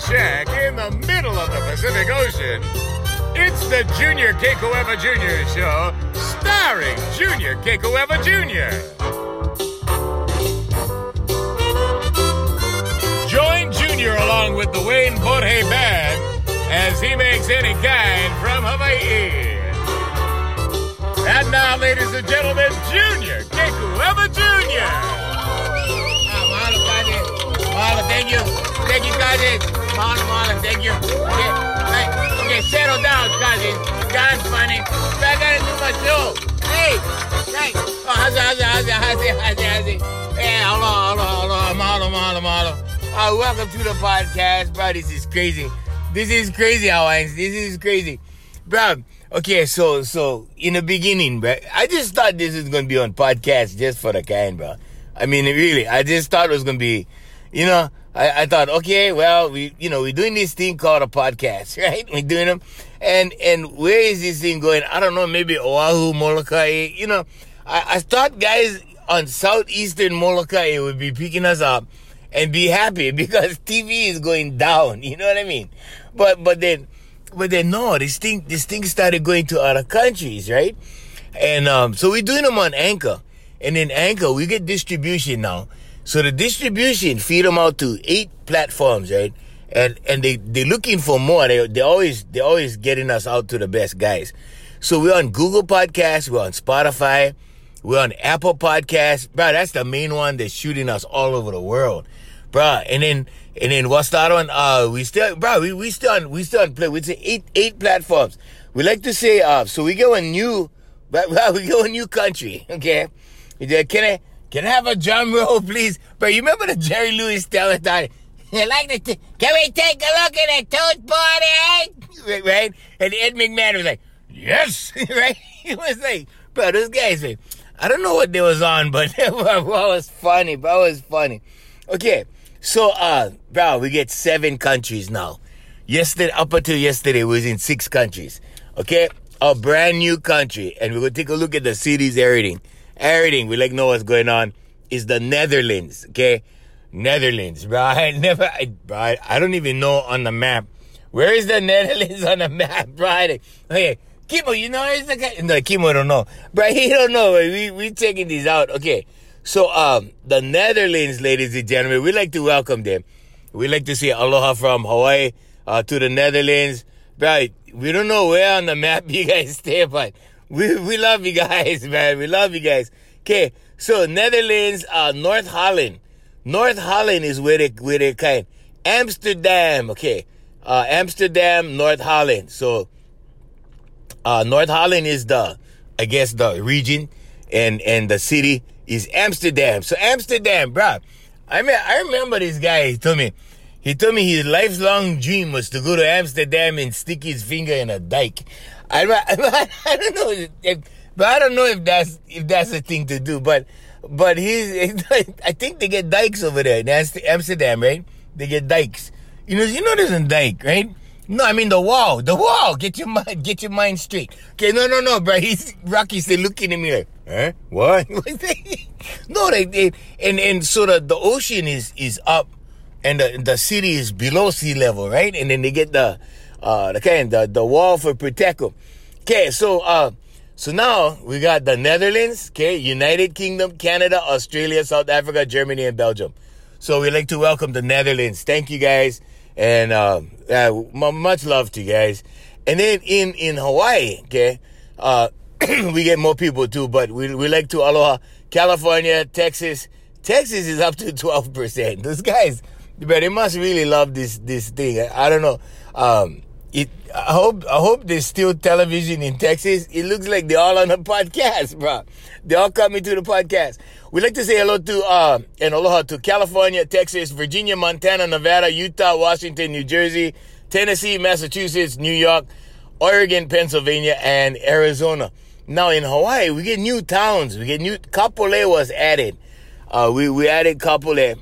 shack in the middle of the Pacific Ocean, it's the Junior Kekuewa Jr. show, starring Junior Kekuewa Jr. Join Junior along with the Wayne Borhe Band as he makes any kind from Hawaii. And now, ladies and gentlemen, Junior Kekuewa Jr. Ah, mahalo, thank you. Thank you, Kazi. Mahalo, mahalo, thank you. Okay, right. okay settle down, Kazi. That's funny. But I gotta do my show. Hey, hey. Oh, how's it, how's it, how's it, how's it, how's it, how's it? Hey, hello, hello, hello. Mahalo, mahalo, mahalo. Uh, welcome to the podcast, bro. This is crazy. This is crazy, Hawaiians. This is crazy. Bro, okay, so, so, in the beginning, bro, I just thought this was to be on podcast just for the kind, bro. I mean, really, I just thought it was to be, you know, I, I thought, okay, well, we, you know, we're doing this thing called a podcast, right? We're doing them. And, and where is this thing going? I don't know, maybe Oahu, Molokai, you know, I, I thought guys on southeastern Molokai would be picking us up and be happy because TV is going down. You know what I mean? But, but then, but then no, this thing, this thing started going to other countries, right? And, um, so we're doing them on Anchor. And in Anchor, we get distribution now. So the distribution feed them out to eight platforms, right? And and they they're looking for more. They they always they always getting us out to the best guys. So we're on Google Podcasts, we're on Spotify, we're on Apple Podcasts, bro. That's the main one that's shooting us all over the world, bro. And then and then what's other one? Uh, we still, bro. We we still on we still on play. We say eight eight platforms. We like to say uh, so we go a new, but we go a new country. Okay, can I? Can I have a drum roll, please? But you remember the Jerry Lewis telethon? You like the? T- Can we take a look at the toast party? Right? And Ed McMahon was like, "Yes," right? He was like, "Bro, those guys, man, I don't know what they was on, but that was funny. Bro, it was funny." Okay, so uh, bro, we get seven countries now. Yesterday, up until yesterday, we was in six countries. Okay, a brand new country, and we're gonna take a look at the cities, everything everything. We like know what's going on. Is the Netherlands, okay? Netherlands, bro. I never, I, bro, I, don't even know on the map. Where is the Netherlands on the map, bro? Okay, Kimo, you know where's the guy? No, Kimo don't know, bro. He don't know. We we taking these out. Okay, so um, the Netherlands, ladies and gentlemen, we like to welcome them. We like to say aloha from Hawaii uh, to the Netherlands, bro. We don't know where on the map you guys stay, but we, we love you guys, man. We love you guys. Okay, so Netherlands, uh, North Holland. North Holland is where they, where they kind. Amsterdam, okay. Uh, Amsterdam, North Holland. So, uh, North Holland is the, I guess, the region, and, and the city is Amsterdam. So, Amsterdam, bro. I mean, I remember this guy, he told me, he told me his lifelong dream was to go to Amsterdam and stick his finger in a dike. I, I, I don't know, if, but I don't know if that's if that's a thing to do. But but he's I think they get dikes over there in Amsterdam, right? They get dikes. You know, you know there's a dike, right? No, I mean the wall, the wall. Get your mind, get your mind straight. Okay, no, no, no, bro. He's Rocky's still looking at me like, huh? What? no, they, they and and so the the ocean is is up, and the the city is below sea level, right? And then they get the uh, the kind the the wall for protect them. Okay, so uh, so now we got the Netherlands, okay, United Kingdom, Canada, Australia, South Africa, Germany, and Belgium. So we'd like to welcome the Netherlands. Thank you guys, and uh, uh much love to you guys. And then in in Hawaii, okay, uh, we get more people too, but we we like to aloha California, Texas. Texas is up to twelve percent. Those guys, but they must really love this this thing. I, I don't know. Um, it, I hope I hope there's still television in Texas. It looks like they're all on the podcast, bro. They're all coming to the podcast. We'd like to say hello to uh, and aloha to California, Texas, Virginia, Montana, Nevada, Utah, Washington, New Jersey, Tennessee, Massachusetts, New York, Oregon, Pennsylvania, and Arizona. Now in Hawaii, we get new towns. We get new Kapolei was added. Uh, we we added Kapolei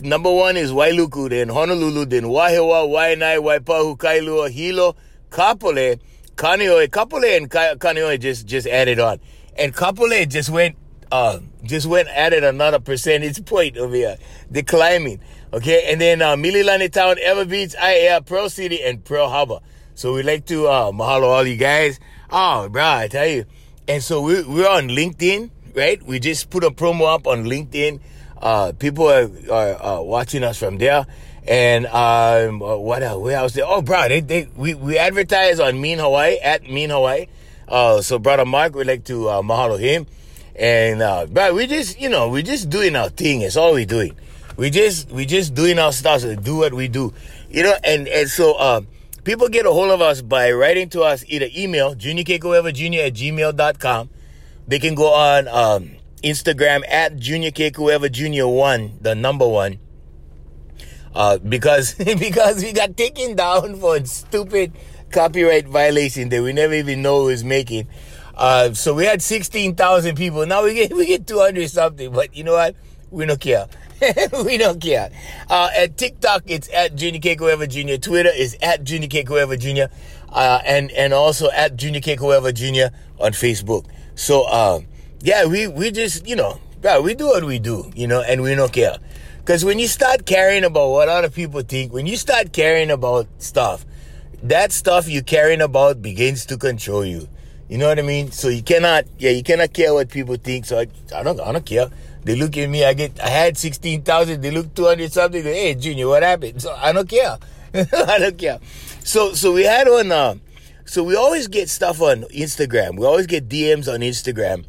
number one is Wailuku, then Honolulu, then Wahiawa, Waianae, Waipahu, Kailua, Hilo, Kapolei, Kaneohe. Kapolei and Kaneohe just, just added on. And Kapolei just went uh, just went added another percentage point over here. The climbing. Okay, and then uh, Mililani Town, Ewa Beach, Aiea, Pearl City, and Pearl Harbor. So we like to uh, mahalo all you guys. Oh, bro, I tell you. And so we, we're on LinkedIn, right? We just put a promo up on LinkedIn. Uh, people are, are uh, watching us from there. And um, what else? Where else? Oh, bro, they, they, we, we advertise on Mean Hawaii, at Mean Hawaii. Uh, so brother Mark, we'd like to uh, mahalo him. And uh, but we just, you know, we just doing our thing. It's all we doing. We just we just doing our stuff. So do what we do, you know. And and so uh, people get a hold of us by writing to us either email juniorkekuewa jr at gmail.com. They can go on um, Instagram at Junior Kekuewa Jr. One, the number one. Uh, because because we got taken down for stupid copyright violation that we never even know was making. Uh, so we had 16,000 people. Now we get, we get 200 something, but you know what? We don't care. we don't care. Uh, at TikTok, it's at Junior Kekuewa Jr. Twitter is at Junior Kekuewa Jr. Uh, and, and also at Junior Kekuewa Jr. on Facebook. So, uh, yeah, we, we just, you know, yeah, we do what we do, you know, and we don't care. Because when you start caring about what other people think, when you start caring about stuff, that stuff you're caring about begins to control you. You know what I mean? So you cannot, yeah, you cannot care what people think. So I, I don't, I don't care. They look at me. I get, I had sixteen thousand. They look two hundred something. Hey, Junior, what happened? So I don't care. I don't care. So, so we had on, uh, so we always get stuff on Instagram. We always get DMs on Instagram,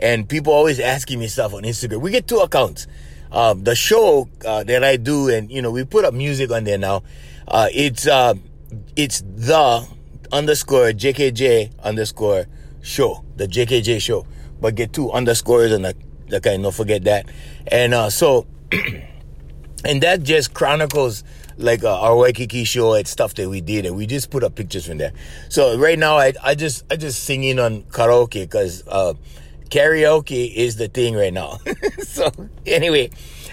and people always asking me stuff on Instagram. We get two accounts. Um, the show uh, that I do, and you know, we put up music on there now. Uh, it's uh, it's the underscore JKJ underscore show, the JKJ show. But get two underscores and like, I don't forget that. And uh, so, and that just chronicles like uh, our Waikiki show and stuff that we did, and we just put up pictures from there. So right now, I I just I just singing on karaoke because uh, karaoke is the thing right now. so anyway,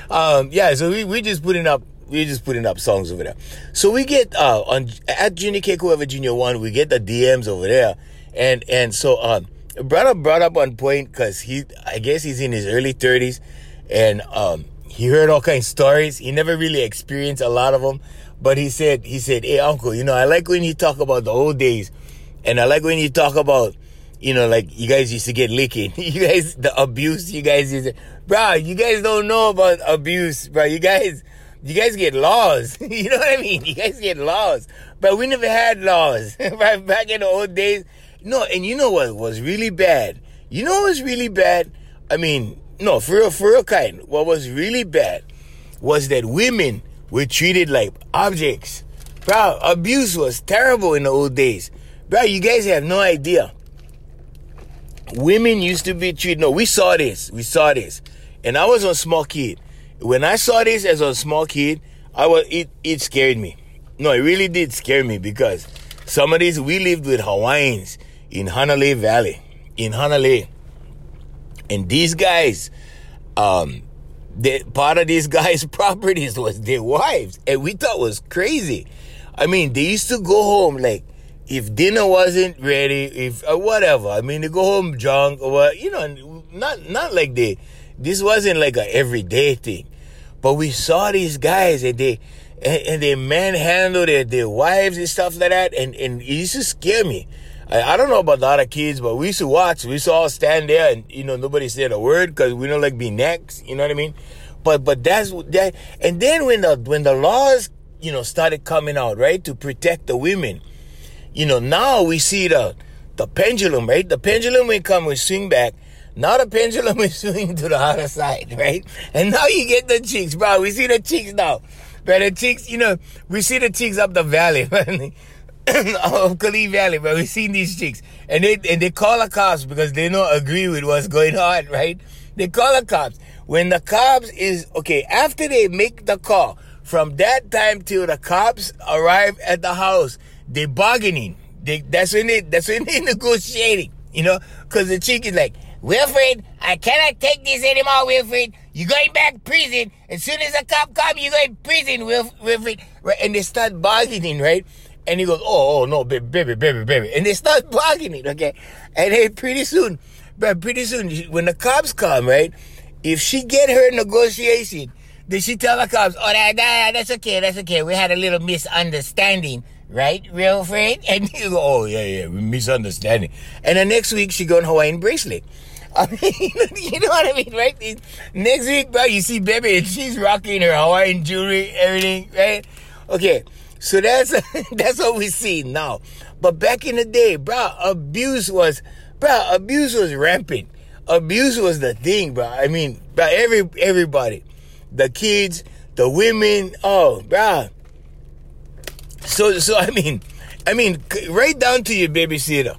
um, yeah, so we we just putting up we're just putting up songs over there. So we get uh on at Junior Kekuewa Junior One, we get the DMs over there, and and so um brother brought up on point because he I guess he's in his early thirties, and um he heard all kinds of stories. He never really experienced a lot of them, but he said he said, "Hey uncle, you know I like when you talk about the old days, and I like when you talk about." You know, like you guys used to get licking. You guys, the abuse you guys used to, bro. You guys don't know about abuse, bro. You guys, you guys get laws. you know what I mean? You guys get laws. But we never had laws. Back in the old days. No, and you know what was really bad? You know what was really bad? I mean, no, for real, for real kind. What was really bad was that women were treated like objects. Bro, abuse was terrible in the old days. Bro, you guys have no idea. Women used to be treated, no, we saw this. We saw this. And I was a small kid when I saw this as a small kid, I was it it scared me. No, it really did scare me because some of these we lived with Hawaiians in Hanalei Valley, in Hanalei, and these guys, um, the part of these guys' properties was their wives, and we thought was crazy. I mean, they used to go home like if dinner wasn't ready, if uh, whatever. I mean, they go home drunk or what, you know, not not like they this wasn't like a everyday thing. But we saw these guys and they and, and they manhandled their, their wives and stuff like that, and, and it used to scare me. I, I don't know about the other kids, but we used to watch. We used to all stand there and you know nobody said a word because we don't like be next. You know what I mean? But but that's that. And then when the when the laws you know started coming out right to protect the women, you know now we see the the pendulum right. The pendulum will come and swing back now the pendulum is swinging to the other side, right? And now you get the cheeks, bro. We see the cheeks now. But the cheeks, you know, we see the cheeks up the valley, of Kali Valley, but we seen these chicks. And they and they call the cops because they don't agree with what's going on, right? They call the cops. When the cops is okay, after they make the call, from that time till the cops arrive at the house, they bargaining. They, that's when they that's when they negotiating, you know, because the chick is like, Wilfred, I cannot take this anymore, Wilfred. You're going back prison. As soon as a cop come, you're going prison, Wilf- Wilfred. Right? And they start bargaining, right? And he goes, oh, oh, no, baby, baby, baby, baby. And they start bargaining, okay? And then pretty soon, but pretty soon when the cops come, right? If she get her negotiation, then she tell the cops, "Oh, that, that that's okay, that's okay. We had a little misunderstanding." Right, real friend? And you go, oh, yeah, yeah, misunderstanding. And the next week, she got Hawaiian bracelet. I mean, you know what I mean, right? Next week, bro, you see baby and she's rocking her Hawaiian jewelry, everything, right? Okay, so that's that's what we see now. But back in the day, bro, abuse was, bro, abuse was rampant. Abuse was the thing, bro. I mean, bro, every everybody, the kids, the women, oh, bro. So, so I mean, I mean, right down to your babysitter,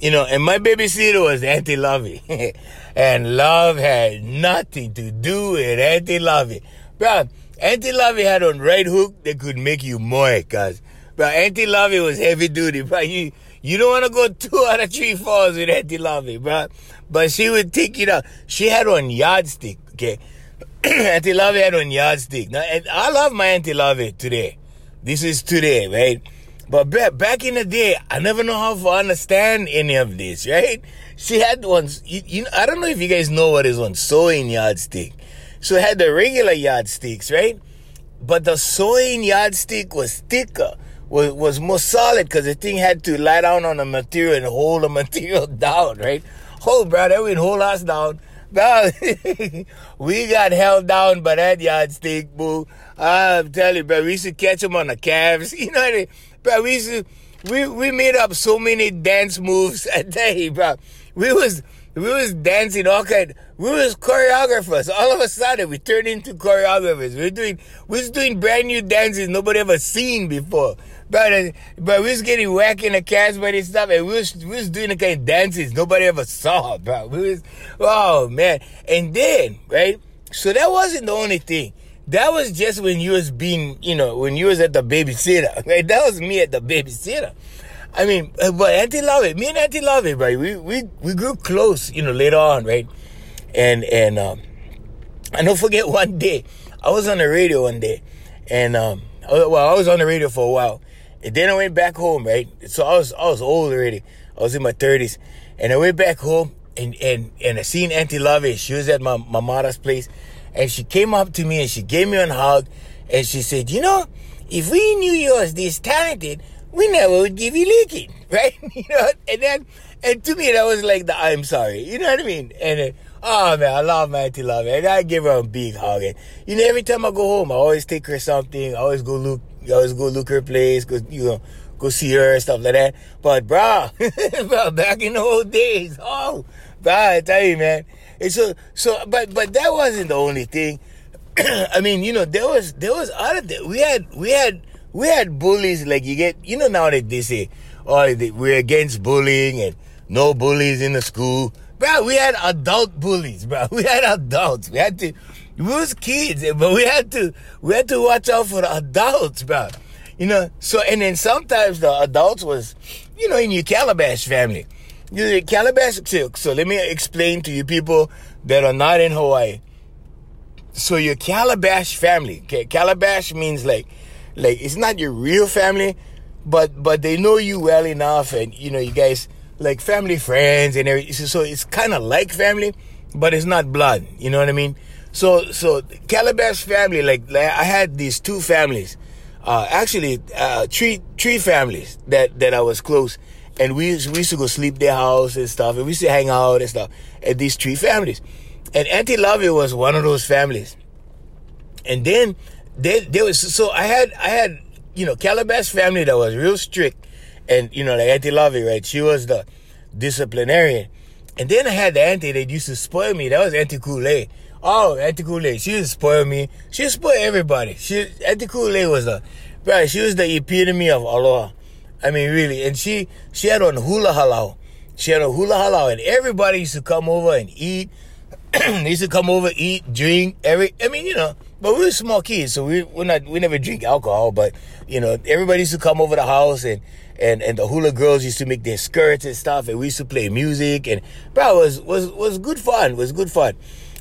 you know. And my babysitter was Auntie Lovey, and love had nothing to do with Auntie Lovey, bro. Auntie Lovey had on right hook that could make you more, cause, bro, Auntie Lovey was heavy duty, bro. You you don't want to go two out of three falls with Auntie Lovey, bro. But she would take it out. She had on yardstick, okay. Auntie Lovey had on yardstick. Now, and I love my Auntie Lovey today. This is today, right? But back, in the day, I never know how to understand any of this, right? She had ones, you, you know, I don't know if you guys know what is one sewing yardstick. So it had the regular yardsticks, right? But the sewing yardstick was thicker, was, was more solid because the thing had to lie down on the material and hold the material down, right? Hold, bro, that would hold us down. Bro, we got held down by that yardstick, boo. I'm telling you, bro, we should catch them on the calves. You know what I mean? Bro, we to, we, we made up so many dance moves a day, bro. We was, we was dancing all kind. We was choreographers. All of a sudden, we turned into choreographers. We are doing, we was doing brand new dances nobody ever seen before. But, but we was getting whacked in the cash money stuff, and we was, we was doing the kind of dances nobody ever saw, bro. We was, oh man. And then, right? So that wasn't the only thing. That was just when you was being, you know, when you was at the babysitter. Right? That was me at the babysitter. I mean, uh, but Auntie Lovey, me and Auntie Lovey, right? We we we grew close, you know, later on, right? And and um, I don't forget one day, I was on the radio one day, and um, well, I was on the radio for a while, and then I went back home, right? So I was I was old already. I was in my thirties, and I went back home, and and and I seen Auntie Lovey. She was at my my mother's place, and she came up to me and she gave me a hug, and she said, "You know, if we knew you was this talented." we never would give you licking, right? you know, and then, and to me, that was like the I'm sorry, you know what I mean? And then, oh man, I love my auntie love, and I give her a big hug. And, you know, every time I go home, I always take her something, I always go look, I always go look her place, go, you know, go see her and stuff like that. But, bro back in the old days, oh, bro, I tell you, man. And so, so, but, but that wasn't the only thing. I mean, you know, there was, there was other, we had, we had, we had bullies like you get you know now that they say oh we're against bullying and no bullies in the school bro we had adult bullies bro we had adults we had to we was kids but we had to we had to watch out for the adults bro you know so and then sometimes the adults was you know in your calabash family you calabash so, so let me explain to you people that are not in hawaii so your calabash family okay calabash means like like it's not your real family, but but they know you well enough, and you know you guys like family friends and everything. So it's kind of like family, but it's not blood. You know what I mean? So so Calabash family, like, like I had these two families, uh, actually uh, three three families that that I was close, and we used, we used to go sleep their house and stuff, and we used to hang out and stuff. At these three families, and Auntie Lovey was one of those families, and then they there was so I had I had you know Calabash family that was real strict, and you know like Auntie Lovey, right? She was the disciplinarian, and then I had the auntie that used to spoil me. That was Auntie Kool-Aid. Oh, Auntie Kool-Aid. She used to spoil me. She used to spoil everybody. She Auntie Kool-Aid was the right. She was the epitome of aloha. I mean, really. And she she had on hula halau. She had a hula halau, and everybody used to come over and eat. they used to come over, eat, drink. Every I mean, you know but we were small kids, so we we not we never drink alcohol. But you know, everybody used to come over the house, and and and the hula girls used to make their skirts and stuff, and we used to play music, and bro, it was was was good fun. It was good fun,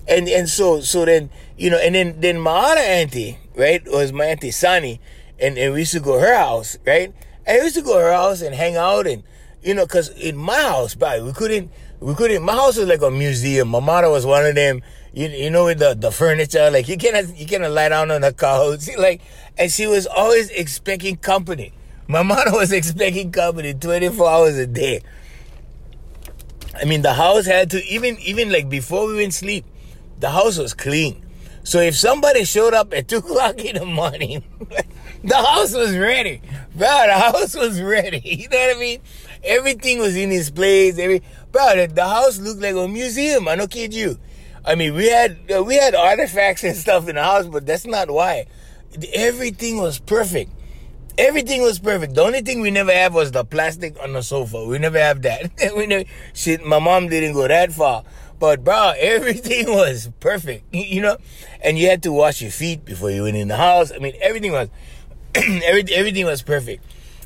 and and so so then you know, and then then my other auntie, right, was my auntie Sunny, and and we used to go to her house, right, and we used to go to her house and hang out and you know, cause in my house, bro, we couldn't, we couldn't, my house was like a museum. My mother was one of them, you, you know, with the, the furniture, like you cannot, you cannot lie down on the couch. Like, and she was always expecting company. My mother was expecting company 24 hours a day. I mean, the house had to, even, even like before we went sleep, the house was clean. So if somebody showed up at 2 o'clock in the morning, the house was ready. Bro, the house was ready. You know what I mean? Everything was in its place. Every, bro, the, the house looked like a museum. I don't kid you. I mean, we had uh, we had artifacts and stuff in the house, but that's not why. Everything was perfect. Everything was perfect. The only thing we never have was the plastic on the sofa. We never have that. we never, shit, my mom didn't go that far. But bro, everything was perfect, you know. And you had to wash your feet before you went in the house. I mean, everything was, everything, everything was perfect.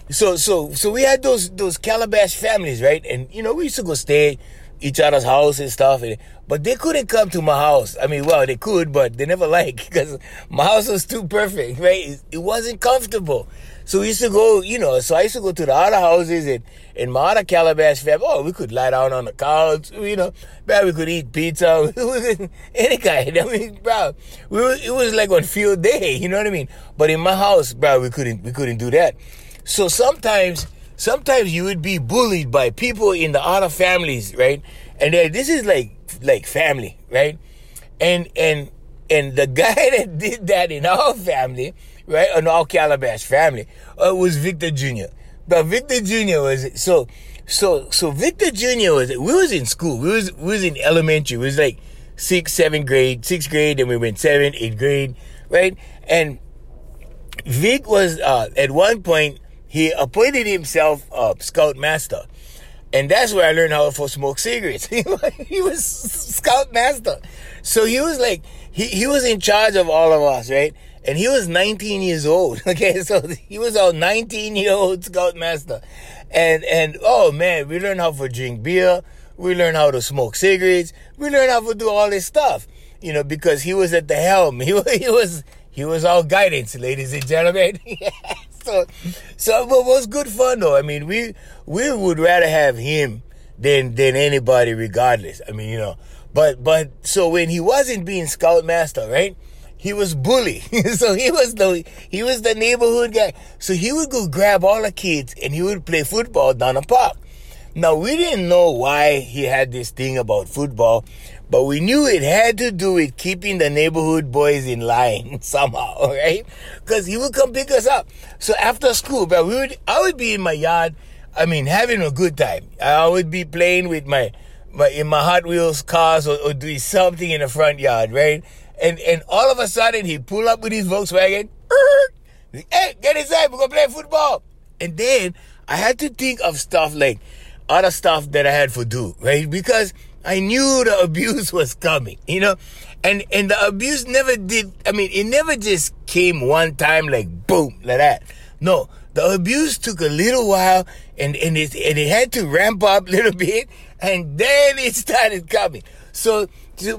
So, so, so we had those those calabash families, right? And you know, we used to go stay each other's house and stuff. And, but they couldn't come to my house. I mean, well, they could, but they never like because my house was too perfect, right? It, it, wasn't comfortable. So we used to go, you know, so I used to go to the other houses and in my other Calabash family, oh, we could lie down on the couch, you know, bro, we could eat pizza, any kind. I mean, bro, we were, it was like on field day, you know what I mean? But in my house, bro, we couldn't, we couldn't do that. So sometimes, sometimes you would be bullied by people in the other families, right? And this is like, like family, right? And, and, and the guy that did that in our family, right, in our Calabash family, uh, was Victor Jr. But Victor Jr. was so so so Victor Jr. was we was in school. We was we was in elementary. It was like sixth, seventh grade, sixth grade, and we went seventh, eighth grade, right? And Vic was uh, at one point he appointed himself uh, scout master. And that's where I learned how to smoke cigarettes. he was scout master. So he was like, he, he was in charge of all of us, right? and he was 19 years old. Okay, so he was our 19 year old scoutmaster, and and oh man, we learned how to drink beer, we learned how to smoke cigarettes, we learned how to do all this stuff, you know, because he was at the helm. He he was he was our guidance, ladies and gentlemen. so so but it was good fun though. I mean, we we would rather have him than than anybody, regardless. I mean, you know, but but so when he wasn't being scoutmaster, right? he was bully. so he was the he was the neighborhood guy. So he would go grab all the kids and he would play football down the park. Now we didn't know why he had this thing about football, but we knew it had to do with keeping the neighborhood boys in line somehow, right? Because he would come pick us up. So after school, but we would I would be in my yard, I mean having a good time. I would be playing with my my in my Hot Wheels cars or, or doing something in the front yard, right? And and all of a sudden he pull up with his Volkswagen. Hey, get inside, we're gonna play football. And then I had to think of stuff like other stuff that I had to do, right? Because I knew the abuse was coming, you know? And and the abuse never did I mean it never just came one time like boom, like that. No. The abuse took a little while and, and it and it had to ramp up a little bit and then it started coming. So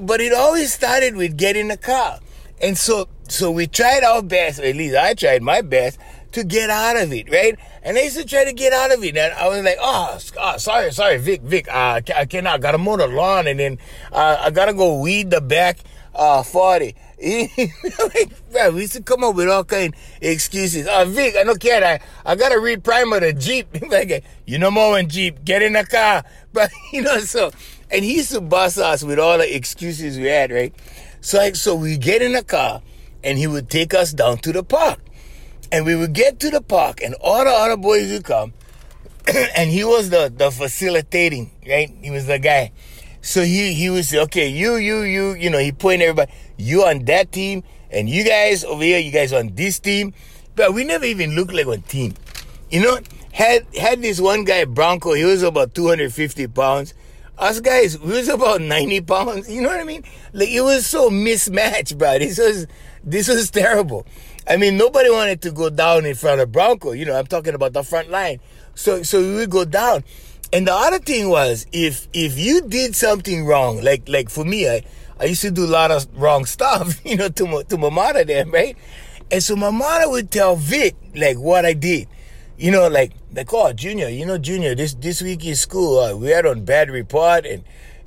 but it always started with getting a car. And so, so we tried our best, at least I tried my best to get out of it, right? And I used to try to get out of it. And I was like, oh, oh sorry, sorry, Vic, Vic, uh, I cannot, I gotta mow the lawn and then, uh, I gotta go weed the back, uh, 40. like, we used to come up with all kind of excuses. Oh, Vic, I don't care. I, I gotta reprimer the Jeep. like, you know more in Jeep, get in the car. But, you know, so, and he used to bust us with all the excuses we had, right? So, like, so we get in the car and he would take us down to the park. And we would get to the park and all the other boys would come. and he was the, the facilitating, right? He was the guy. So he, he would say, okay, you, you, you, you know, he pointed everybody, you on that team and you guys over here, you guys on this team. But we never even looked like one team. You know, had, had this one guy, Bronco, he was about 250 pounds us guys, we was about 90 pounds. You know what I mean? Like it was so mismatched, bro. This was this was terrible. I mean, nobody wanted to go down in front of Bronco. You know, I'm talking about the front line. So so we would go down. And the other thing was if if you did something wrong, like like for me, I, I used to do a lot of wrong stuff, you know, to my to my mother then, right? And so my mother would tell Vic like what I did. you know, like they call Junior. You know, Junior. This this week in school, uh, we had on bad report, and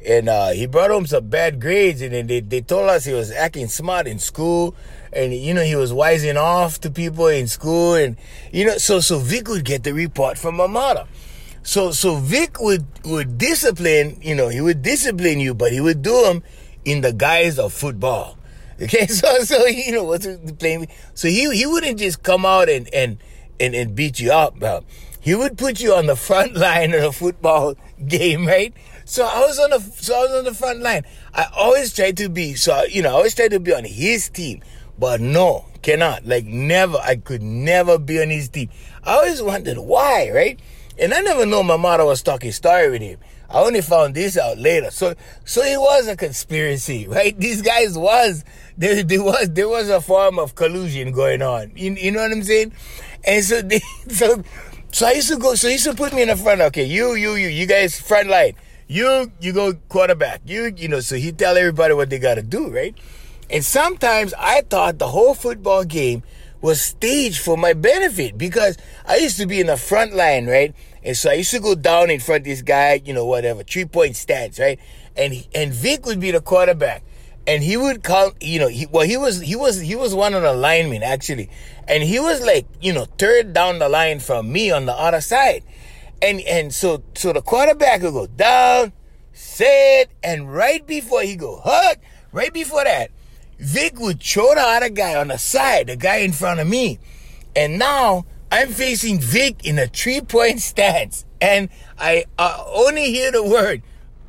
and uh, he brought home some bad grades, and then they they told us he was acting smart in school, and you know he was wising off to people in school, and you know, so so Vic would get the report from my mother. So so Vic would would discipline, you know, he would discipline you, but he would do them in the guise of football. Okay, so so you know what's playing. So he he wouldn't just come out and and and, and beat you up, bro. He would put you on the front line of a football game, right? So I was on the so I was on the front line. I always tried to be so you know I always tried to be on his team, but no, cannot. Like never, I could never be on his team. I always wondered why, right? And I never know my mother was talking story with him. I only found this out later. So so it was a conspiracy, right? These guys was there, there was there was a form of collusion going on. You, you know what I'm saying? And so they, so so I used to go so he used to put me in the front. Okay, you, you, you, you guys front line. You you go quarterback. You you know, so he tell everybody what they gotta do, right? And sometimes I thought the whole football game was staged for my benefit because I used to be in the front line, right? And so I used to go down in front of this guy, you know, whatever, three point stance, right? And he, and Vic would be the quarterback. And he would call, you know, he, well, he was, he was, he was one of the linemen actually. And he was like, you know, third down the line from me on the other side. And, and so, so the quarterback would go down, set, and right before he go hug, right before that, Vic would throw the other guy on the side, the guy in front of me. And now I'm facing Vic in a three point stance, and I uh, only hear the word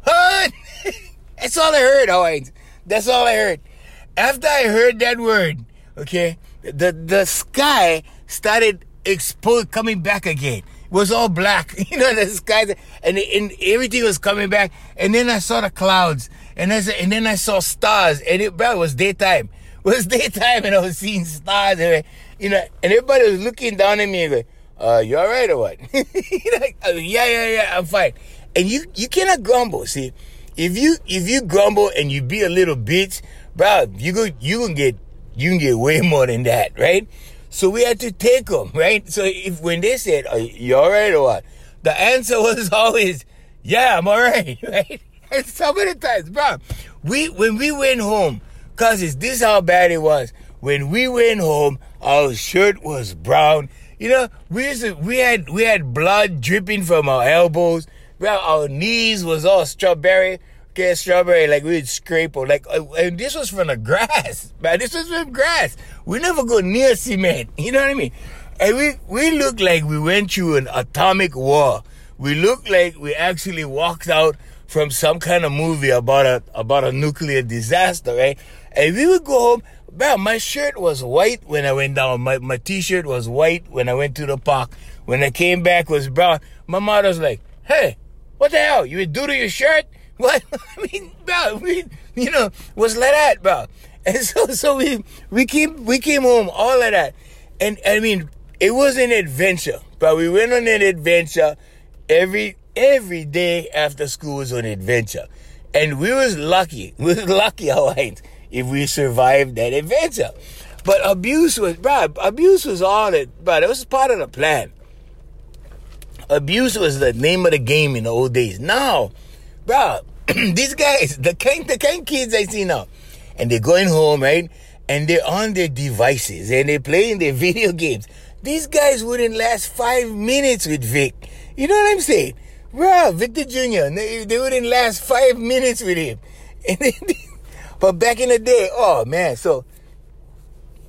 "hut." That's all I heard, Hawaiians. That's all I heard. After I heard that word, okay, the the sky started exposed, coming back again. It was all black, you know, the sky, and, and everything was coming back. And then I saw the clouds, and I and then I saw stars, and it, bro, it was daytime. It was daytime, and I was seeing stars. You know, and everybody was looking down at me and going, uh, you all right or what? like, uh, yeah, yeah, yeah, I'm fine. And you, you cannot grumble. See, if you, if you grumble and you be a little bitch, bro, you go, you can get, you can get way more than that, right? So we had to take them, right? So if, when they said, are you all right or what? The answer was always, yeah, I'm all right, right? And so many times, bro, we, when we went home, cause it's this how bad it was. When we went home, our shirt was brown. You know, we to, we had we had blood dripping from our elbows. Well, our knees was all strawberry. Okay, strawberry, like we'd scrape or like, uh, and this was from the grass, man. This was from grass. We never go near cement. You know what I mean? And we we looked like we went through an atomic war. We looked like we actually walked out from some kind of movie about a about a nuclear disaster, right? And we would go home Bro, my shirt was white when I went down. My, my t-shirt was white when I went to the park. When I came back was brown. My mother's like, hey, what the hell? You would do to your shirt? What? I mean, bro, we, you know, was like that, bro. And so, so we, we came, we came home, all of that. And I mean, it was an adventure, but we went on an adventure every, every day after school was an adventure. And we was lucky. We was lucky Hawaiians if we survived that adventure. But abuse was, bro, abuse was all that, bro, that was part of the plan. Abuse was the name of the game in the old days. Now, bro, these guys, the kind, the kind kids I see now, and they're going home, right? And they're on their devices and they're playing their video games. These guys wouldn't last five minutes with Vic. You know what I'm saying? Bro, Victor Jr., they, they wouldn't last five minutes with him. And then, but back in the day, oh man, so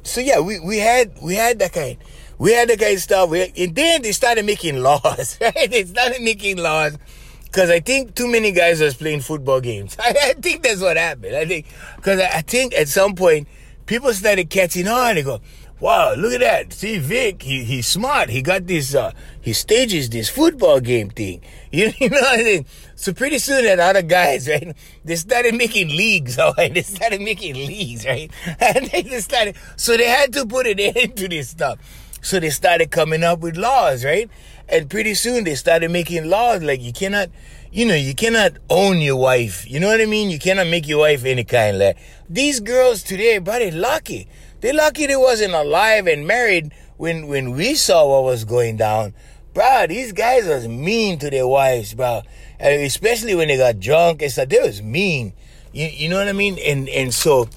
so yeah, we, we had we had that kind we had that kind of stuff. We, and then they started making laws, right? They started making laws because I think too many guys was playing football games. I, I think that's what happened. I think because I, I think at some point people started catching on. They go, wow, look at that. See, Vic, he, he's smart. He got this, uh, he stages this football game thing. You, you know what I mean? So pretty soon that other guys, right, they started making leagues, all right? They started making leagues, right? And they just started, so they had to put an end to this stuff. So they started coming up with laws, right? And pretty soon they started making laws like you cannot, you know, you cannot own your wife. You know what I mean? You cannot make your wife any kind like these girls today, buddy, lucky. They're lucky they wasn't alive and married when when we saw what was going down, bro, these guys was mean to their wives, bro. And especially when they got drunk and stuff, they was mean. You, you know what I mean? And and so,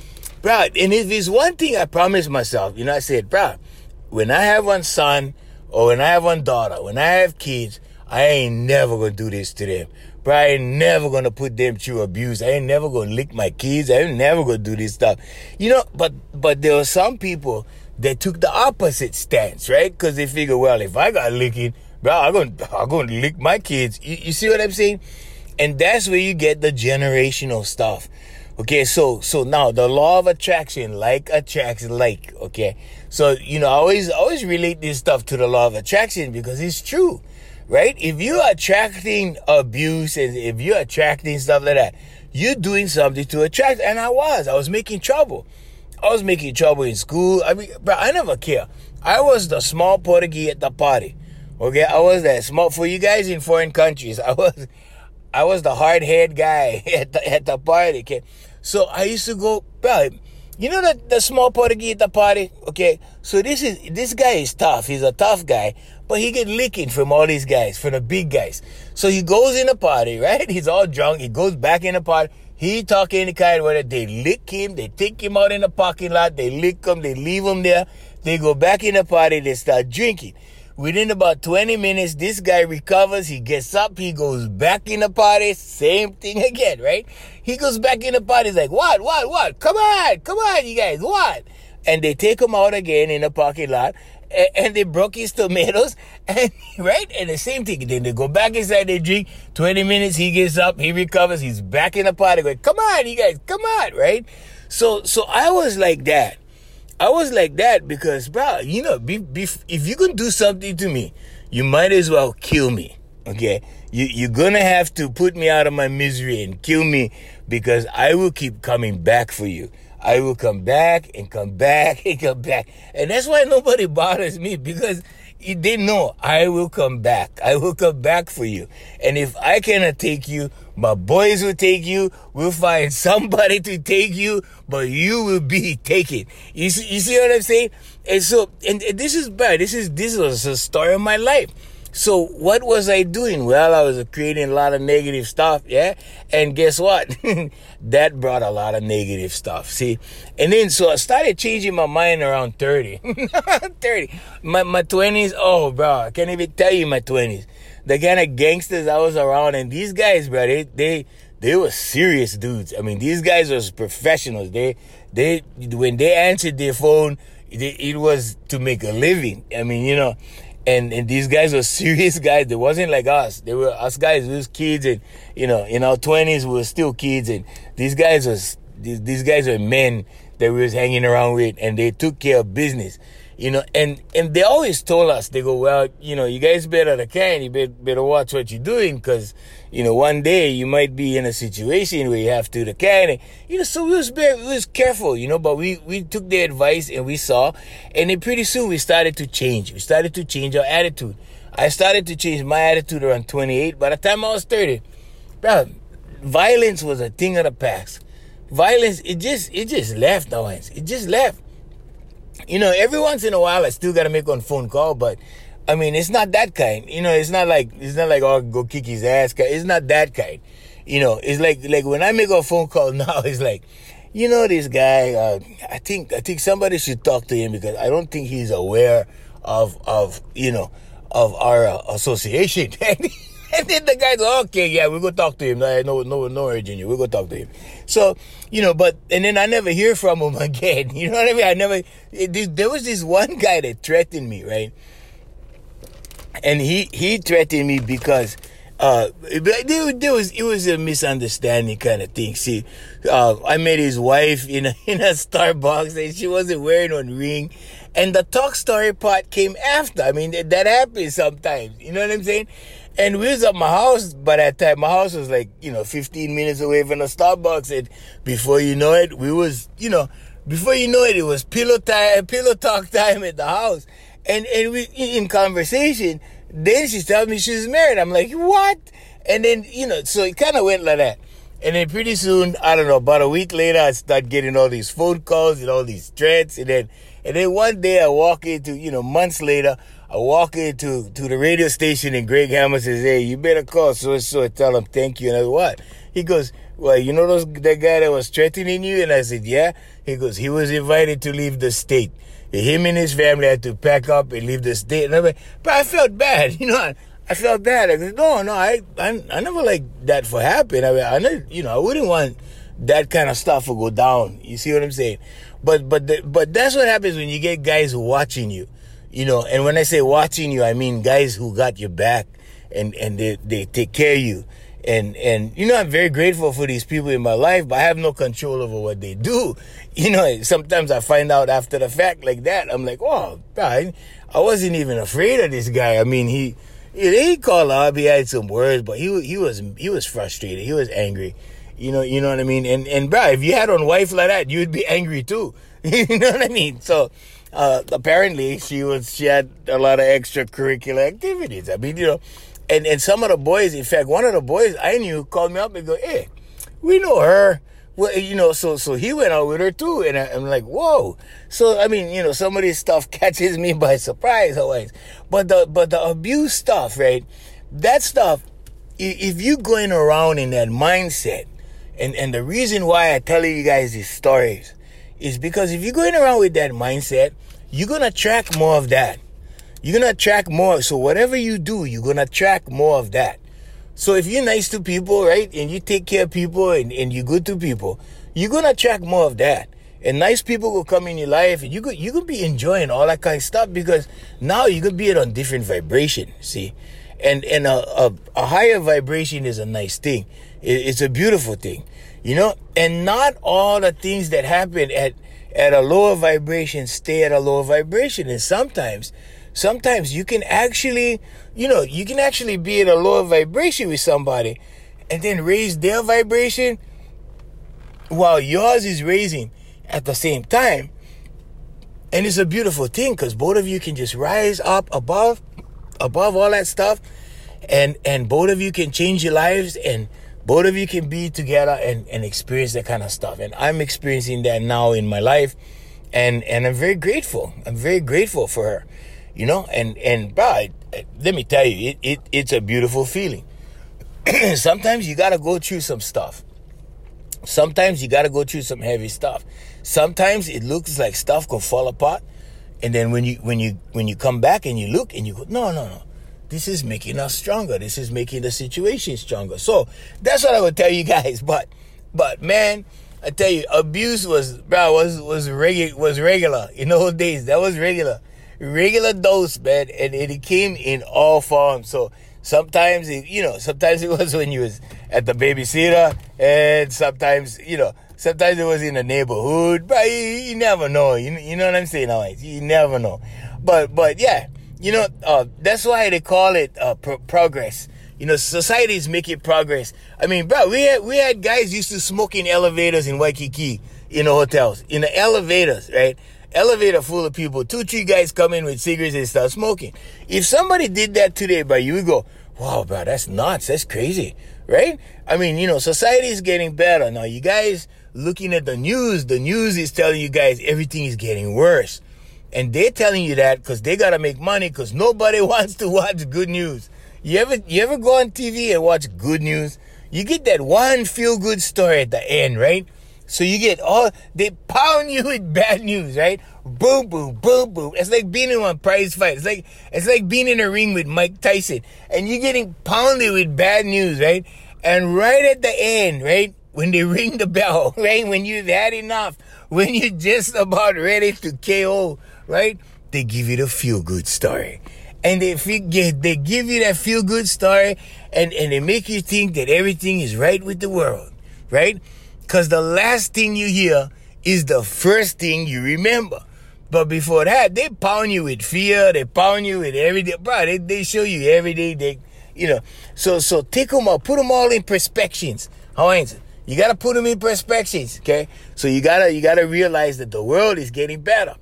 bro, and if there's one thing I promised myself, you know, I said, bro, when I have one son or when I have one daughter, when I have kids, I ain't never gonna do this to them. Bro, I ain't never gonna put them through abuse. I ain't never gonna lick my kids. I ain't never gonna do this stuff. You know, but but there were some people that took the opposite stance, right? Because they figure, well, if I got licking, bro, I'm gonna I'm gonna lick my kids. You, you see what I'm saying? And that's where you get the generational stuff. Okay, so so now the law of attraction, like attracts like. Okay, so you know I always always relate this stuff to the law of attraction because it's true, right? If you're attracting abuse and if you're attracting stuff like that, you're doing something to attract. And I was, I was making trouble. I was making trouble in school. I mean, but I never care. I was the small Portuguese at the party. Okay, I was that small for you guys in foreign countries. I was I was the hard head guy at the, at the party. Okay, so I used to go, bro. You know that the small Portuguese at the party. Okay, so this is this guy is tough. He's a tough guy, but he get licking from all these guys, from the big guys. So he goes in the party, right? He's all drunk. He goes back in the party. He talk any kind of way. They lick him. They take him out in the parking lot. They lick him. They leave him there. They go back in the party. They start drinking. Within about 20 minutes, this guy recovers. He gets up. He goes back in the party. Same thing again, right? He goes back in the party. He's like, what, what, what? Come on, come on, you guys, what? And they take him out again in the parking lot. And, and they broke his tomatoes. And, right? And the same thing. Then they go back inside. They drink. 20 minutes. He gets up. He recovers. He's back in the party going, come on, you guys, come on, right? So, so I was like that. I was like that because, bro, you know, be, be, if you can do something to me, you might as well kill me. Okay, you you're gonna have to put me out of my misery and kill me because I will keep coming back for you. I will come back and come back and come back, and that's why nobody bothers me because they know I will come back. I will come back for you. And if I cannot take you, my boys will take you. We'll find somebody to take you, but you will be taken. You see, you see what I'm saying? And so, and, this is bad. This is, this was a story of my life. So what was I doing? Well, I was creating a lot of negative stuff, yeah? And guess what? that brought a lot of negative stuff, see? And then, so I started changing my mind around 30. 30. My, my 20s, oh, bro, I can't even tell you my 20s. The kind of gangsters I was around, and these guys, bro, they, they, they were serious dudes. I mean, these guys was professionals. They, they, when they answered their phone, it was to make a living. I mean, you know, and and these guys were serious guys. They wasn't like us. They were us guys. We was kids, and you know, in our twenties, we were still kids, and these guys was these, these guys were men that we was hanging around with, and they took care of business, you know. And and they always told us, they go, well, you know, you guys better the can you better, watch what you're doing, because you know, one day you might be in a situation where you have to the can. You know, so we was very, we was careful, you know, but we, we took the advice and we saw, and then pretty soon we started to change. We started to change our attitude. I started to change my attitude around 28. By the time I was 30, bro, violence was a thing of the past. Violence, it just, it just left our hands It just left. You know, every once in a while I still gotta make one phone call, but I mean, it's not that kind. You know, it's not like it's not like oh go kick his ass. It's not that kind. You know, it's like like when I make a phone call now, it's like, you know, this guy. Uh, I think I think somebody should talk to him because I don't think he's aware of of you know of our uh, association. and then the guy's like, okay, yeah, we're gonna talk to him. No, no, no, urging you. We're gonna talk to him. So, you know, but and then I never hear from him again. You know what I mean? I never. It, there was this one guy that threatened me, right? and he he threatened me because uh, there, there was it was a misunderstanding kind of thing. See, uh, I met his wife in a, in a Starbucks and she wasn't wearing one ring, and the talk story part came after. I mean, that, that happens sometimes. You know what I'm saying? And we was at my house by that time. My house was like you know 15 minutes away from the Starbucks, and before you know it, we was you know before you know it, it was pillow time, pillow talk time at the house. And and we in conversation, then she tells me she's married. I'm like, what? And then you know, so it kind of went like that. And then pretty soon, I don't know, about a week later, I start getting all these phone calls and all these threats, and then And then one day I walk into, you know, months later, I walk into to the radio station and Greg Hammer says, Hey, you better call so and so tell him thank you. And I go, What? He goes, Well, you know those that guy that was threatening you? And I said, Yeah. He goes, He was invited to leave the state. Him and his family had to pack up and leave the state. And I went, but I felt bad, you know. I, felt bad. I go, no, no, I, I, I never like that for happen. I mean, I never, you know, I wouldn't want that kind of stuff to go down. You see what I'm saying? But, but, the, but that's what happens when you get guys watching you, you know. And when I say watching you, I mean guys who got your back and, and they, they take care of you. And, and, you know, I'm very grateful for these people in my life, but I have no control over what they do. You know, sometimes I find out after the fact like that. I'm like, oh, I, I wasn't even afraid of this guy. I mean, he, he called up, he had some words, but he, he was, he was frustrated. He was angry. You know, you know what I mean? And, and bro, if you had on wife like that, you'd be angry too. you know what I mean? So, uh, apparently she was, she had a lot of extracurricular activities. I mean, you know, and, and some of the boys, in fact, one of the boys I knew called me up and go, Hey, we know her. Well, you know, so, so he went out with her too. And I, am like, whoa. So, I mean, you know, some of this stuff catches me by surprise always. But the, but the abuse stuff, right? That stuff, if you going around in that mindset, and, and the reason why I tell you guys these stories is because if you're going around with that mindset, you're going to attract more of that. You're going to attract more. So whatever you do, you're going to attract more of that. So if you're nice to people, right, and you take care of people and, and you're good to people, you're going to attract more of that. And nice people will come in your life and you could, you could be enjoying all that kind of stuff because now you could be on different vibration, see? And, and a, a, a higher vibration is a nice thing. It, it's a beautiful thing, you know? And not all the things that happen at, at a lower vibration stay at a lower vibration. And sometimes sometimes you can actually, you know, you can actually be at a lower vibration with somebody and then raise their vibration while yours is raising at the same time. And it's a beautiful thing because both of you can just rise up above, above all that stuff. And, and both of you can change your lives and both of you can be together and, and experience that kind of stuff. And I'm experiencing that now in my life. And, and I'm very grateful. I'm very grateful for her you know and and bro let me tell you it, it it's a beautiful feeling sometimes you got to go through some stuff sometimes you got to go through some heavy stuff sometimes it looks like stuff can fall apart and then when you when you when you come back and you look and you go no no no this is making us stronger this is making the situation stronger so that's what i would tell you guys but but man i tell you abuse was bro was was regular was regular in those days that was regular regular dose, man, and, and it came in all forms. So sometimes, it, you know, sometimes it was when you was at the babysitter, and sometimes, you know, sometimes it was in the neighborhood. But you, you never know. You, you know what I'm saying? Always, you never know. But but yeah, you know, uh, that's why they call it uh, pro- progress. You know, society is making progress. I mean, bro, we had we had guys used to smoke in elevators in Waikiki in the hotels, in the elevators, right? elevator full of people, two, three guys come in with cigarettes and start smoking. If somebody did that today, but you would go, wow, bro, that's nuts. That's crazy. Right? I mean, you know, society is getting better. Now, you guys looking at the news, the news is telling you guys everything is getting worse. And they're telling you that because they got to make money because nobody wants to watch good news. You ever, you ever go on TV and watch good news? You get that one feel good story at the end, right? So you get all they pound you with bad news, right? Boom, boom, boom, boom. It's like being in a prize fight. It's like it's like being in a ring with Mike Tyson, and you're getting pounded with bad news, right? And right at the end, right when they ring the bell, right when you've had enough, when you're just about ready to KO, right? They give you the feel good story, and they they give you that feel good story, and and they make you think that everything is right with the world, right? Because the last thing you hear is the first thing you remember. But before that, they pound you with fear. They pound you with everything. Bro, they, they show you every day. They, you know. So, so take them all, Put them all in perspectives. How it? You gotta put them in perspectives, okay? So you gotta, you gotta realize that the world is getting better.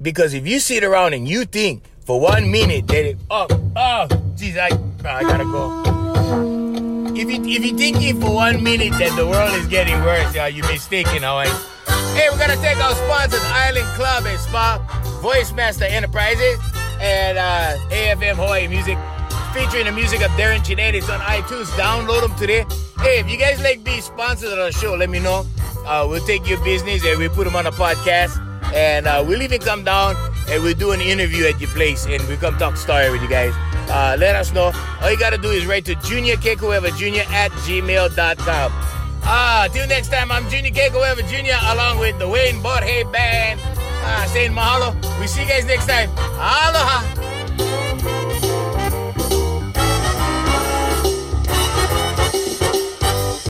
Because if you sit around and you think for one minute that it, oh, oh, geez, I, I gotta go if you if you thinking for one minute that the world is getting worse, yeah, you're mistaken, alright. Hey, we're gonna take our sponsors, Island Club and Spa. Voice Master Enterprises and uh, AFM Hawaii Music, featuring the music of Darren Chinet. It's on iTunes. Download them today. Hey, if you guys like be sponsors of the show, let me know. Uh, we'll take your business and we'll put them on a podcast. And uh, we'll even come down and we'll do an interview at your place and we'll come talk story with you guys. Uh, let us know. All you got to do is write to Junior Kekuewa Jr. at gmail.com. Ah, till next time, I'm Junior Kekuewa Jr. along with the Wayne Borhe Band. Ah, saying mahalo. We see you guys next time. Aloha.